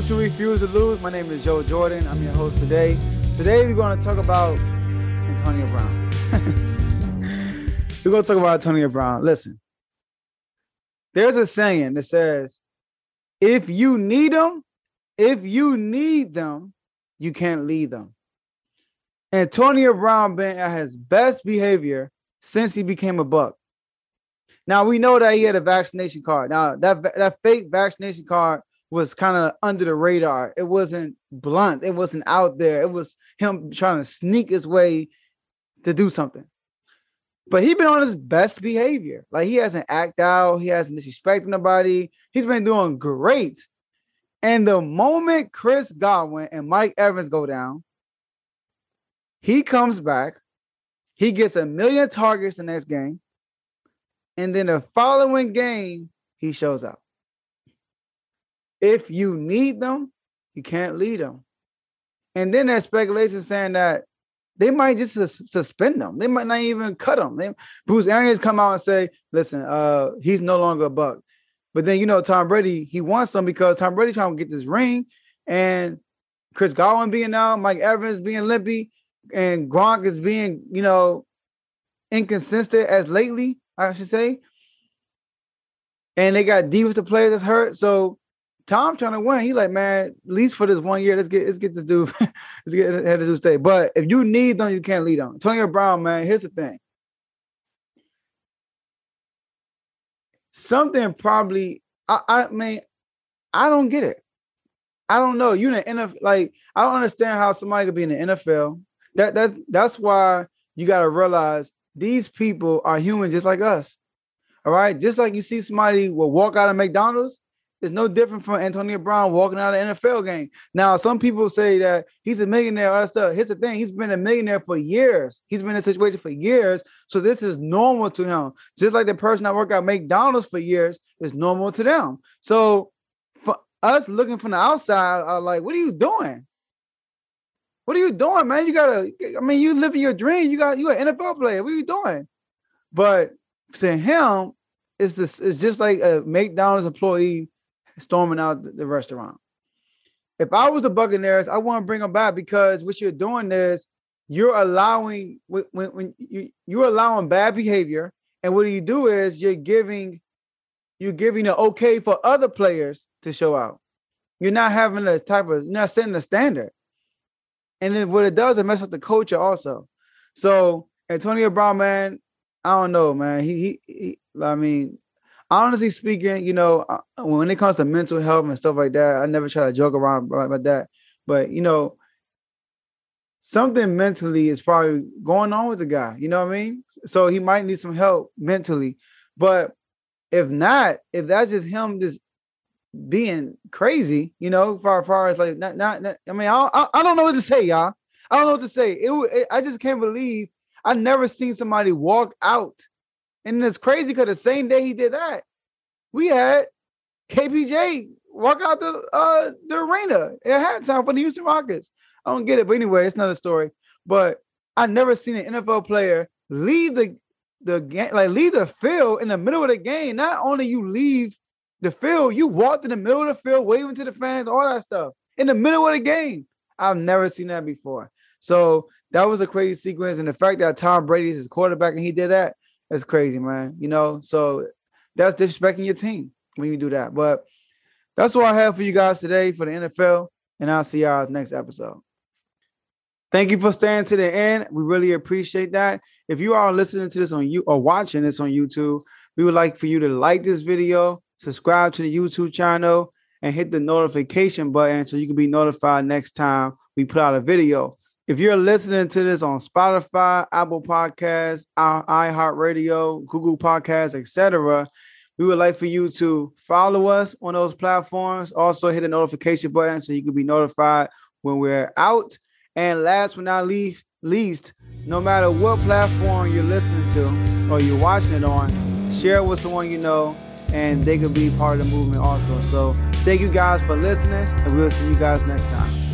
Use to Lose. My name is Joe Jordan. I'm your host today. Today we're going to talk about Antonio Brown. we're going to talk about Antonio Brown. Listen, there's a saying that says, if you need them, if you need them, you can't lead them. Antonio Brown been at his best behavior since he became a buck. Now we know that he had a vaccination card. Now that that fake vaccination card was kind of under the radar. It wasn't blunt. It wasn't out there. It was him trying to sneak his way to do something. But he been on his best behavior. Like he hasn't act out. He hasn't disrespected nobody. He's been doing great. And the moment Chris Godwin and Mike Evans go down, he comes back. He gets a million targets the next game. And then the following game, he shows up. If you need them, you can't lead them. And then that speculation saying that they might just sus- suspend them. They might not even cut them. They, Bruce Arians come out and say, "Listen, uh, he's no longer a buck." But then you know Tom Brady, he wants them because Tom Brady trying to get this ring, and Chris Godwin being out, Mike Evans being limpy, and Gronk is being you know inconsistent as lately, I should say. And they got D with the players that's hurt, so Tom trying to win. He like, man, at least for this one year, let's get let's get this dude, let's get ahead of this stay. But if you need them, you can't lead them. Antonio Brown, man, here's the thing. Something probably, I, I mean, I don't get it. I don't know. You in the NFL, like I don't understand how somebody could be in the NFL. That that that's why you got to realize these people are human just like us. All right, just like you see somebody will walk out of McDonald's, it's no different from Antonio Brown walking out of an NFL game. Now, some people say that he's a millionaire, all that stuff. Here's the thing: he's been a millionaire for years. He's been in a situation for years, so this is normal to him. Just like the person that worked at McDonald's for years is normal to them. So, for us looking from the outside, are like, what are you doing? What are you doing, man? You gotta. I mean, you living your dream. You got you an NFL player. What are you doing? But to him, it's this. It's just like a McDonald's employee storming out the, restaurant. If I was the Buccaneers, I want to bring them back because what you're doing is you're allowing when, when you you're allowing bad behavior, and what you do is you're giving you're giving it okay for other players to show out. You're not having a type of you're not setting the standard. And then what it does, it messes with the culture also. So Antonio Brown, man, I don't know, man. He, he, he I mean, honestly speaking, you know, uh, when it comes to mental health and stuff like that, I never try to joke around about that. But you know, something mentally is probably going on with the guy. You know what I mean? So he might need some help mentally. But if not, if that's just him just being crazy, you know, far far as like not not, not I mean, I, I, I don't know what to say, y'all. I don't know what to say. It, it I just can't believe I never seen somebody walk out and it's crazy because the same day he did that, we had KPJ walk out the uh the arena at halftime for the Houston Rockets. I don't get it, but anyway, it's another story. But I never seen an NFL player leave the the game, like leave the field in the middle of the game. Not only you leave the field, you walked in the middle of the field, waving to the fans, all that stuff in the middle of the game. I've never seen that before. So that was a crazy sequence, and the fact that Tom Brady is his quarterback and he did that, that's crazy, man. You know, so that's disrespecting your team when you do that. But that's what I have for you guys today for the NFL, and I'll see y'all next episode. Thank you for staying to the end. We really appreciate that. If you are listening to this on you or watching this on YouTube, we would like for you to like this video, subscribe to the YouTube channel, and hit the notification button so you can be notified next time we put out a video. If you're listening to this on Spotify, Apple Podcasts, iHeartRadio, Google Podcasts, etc., we would like for you to follow us on those platforms. Also, hit the notification button so you can be notified when we're out. And last but not least, no matter what platform you're listening to or you're watching it on, share it with someone you know, and they could be part of the movement also. So, thank you guys for listening, and we'll see you guys next time.